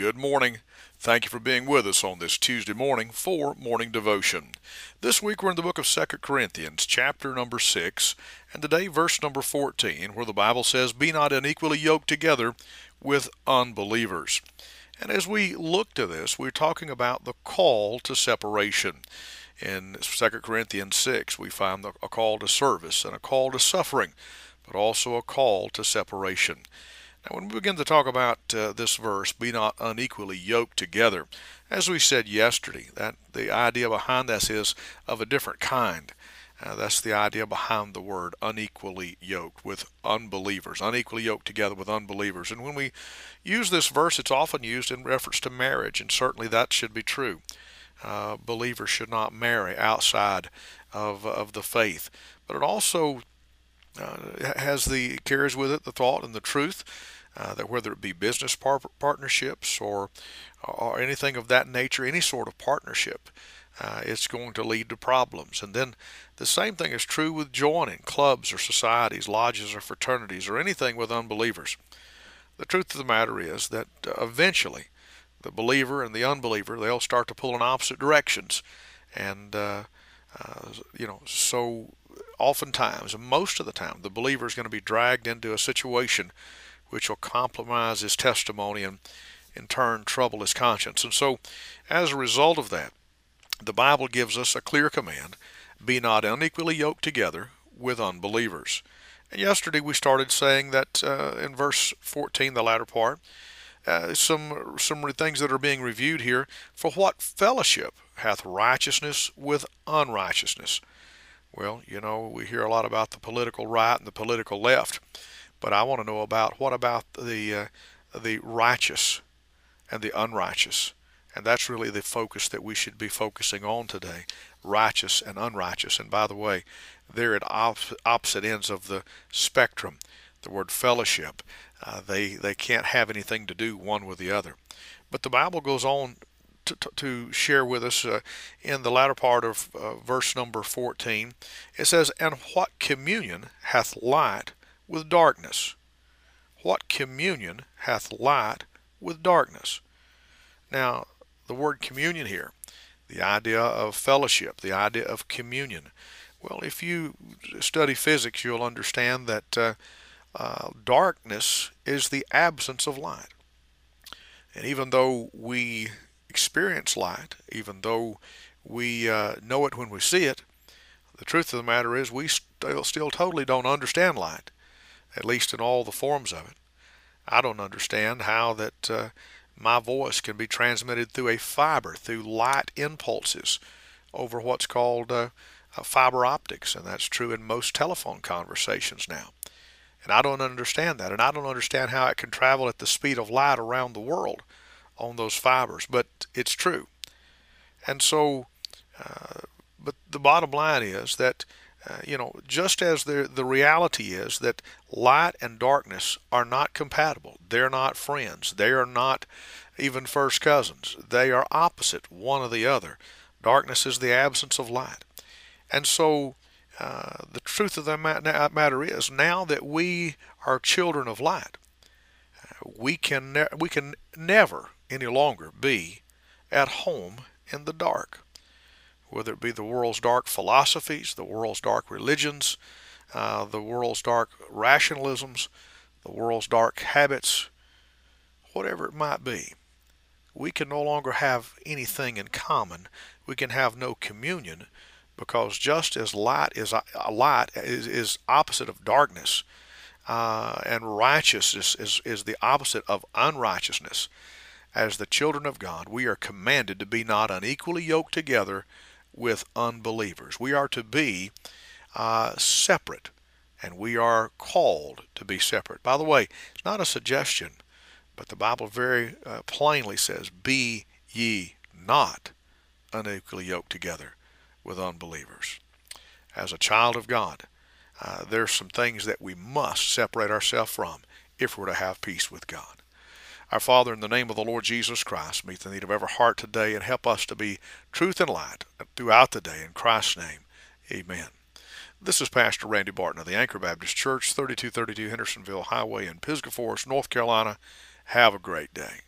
Good morning. Thank you for being with us on this Tuesday morning for morning devotion. This week we're in the book of 2 Corinthians, chapter number 6, and today verse number 14, where the Bible says, Be not unequally yoked together with unbelievers. And as we look to this, we're talking about the call to separation. In 2 Corinthians 6, we find a call to service and a call to suffering, but also a call to separation. Now, when we begin to talk about uh, this verse, be not unequally yoked together, as we said yesterday, that the idea behind this is of a different kind. Uh, that's the idea behind the word unequally yoked with unbelievers, unequally yoked together with unbelievers. And when we use this verse, it's often used in reference to marriage, and certainly that should be true. Uh, believers should not marry outside of, of the faith. But it also uh, has the carries with it the thought and the truth uh, that whether it be business par- partnerships or or anything of that nature, any sort of partnership, uh, it's going to lead to problems. And then the same thing is true with joining clubs or societies, lodges or fraternities, or anything with unbelievers. The truth of the matter is that uh, eventually the believer and the unbeliever they'll start to pull in opposite directions, and uh, you know so oftentimes, most of the time, the believer is going to be dragged into a situation which will compromise his testimony and in turn trouble his conscience. And so, as a result of that, the Bible gives us a clear command be not unequally yoked together with unbelievers. And yesterday we started saying that uh, in verse 14, the latter part, uh, some some things that are being reviewed here. For what fellowship hath righteousness with unrighteousness? Well, you know, we hear a lot about the political right and the political left, but I want to know about what about the uh, the righteous and the unrighteous, and that's really the focus that we should be focusing on today: righteous and unrighteous. And by the way, they're at op- opposite ends of the spectrum. The word fellowship, uh, they they can't have anything to do one with the other. But the Bible goes on to, to share with us uh, in the latter part of uh, verse number 14. It says, And what communion hath light with darkness? What communion hath light with darkness? Now, the word communion here, the idea of fellowship, the idea of communion. Well, if you study physics, you'll understand that uh, uh, darkness is the absence of light. And even though we experience light, even though we uh, know it when we see it, the truth of the matter is we still, still totally don't understand light, at least in all the forms of it. I don't understand how that uh, my voice can be transmitted through a fiber, through light impulses, over what's called uh, fiber optics, and that's true in most telephone conversations now. And I don't understand that, and I don't understand how it can travel at the speed of light around the world on those fibers, but it's true. And so, uh, but the bottom line is that, uh, you know, just as the, the reality is that light and darkness are not compatible, they're not friends, they are not even first cousins, they are opposite one of the other. Darkness is the absence of light. And so, uh, the truth of the matter is, now that we are children of light, uh, we can ne- we can never any longer be at home in the dark. Whether it be the world's dark philosophies, the world's dark religions, uh, the world's dark rationalisms, the world's dark habits, whatever it might be, we can no longer have anything in common. We can have no communion because just as light is uh, light is, is opposite of darkness, uh, and righteousness is, is the opposite of unrighteousness as the children of God, we are commanded to be not unequally yoked together with unbelievers. We are to be uh, separate, and we are called to be separate. By the way, it's not a suggestion, but the Bible very uh, plainly says, Be ye not unequally yoked together with unbelievers. As a child of God, uh, there's some things that we must separate ourselves from if we're to have peace with God. Our Father, in the name of the Lord Jesus Christ, meet the need of every heart today and help us to be truth and light throughout the day. In Christ's name, amen. This is Pastor Randy Barton of the Anchor Baptist Church, 3232 Hendersonville Highway in Pisgah Forest, North Carolina. Have a great day.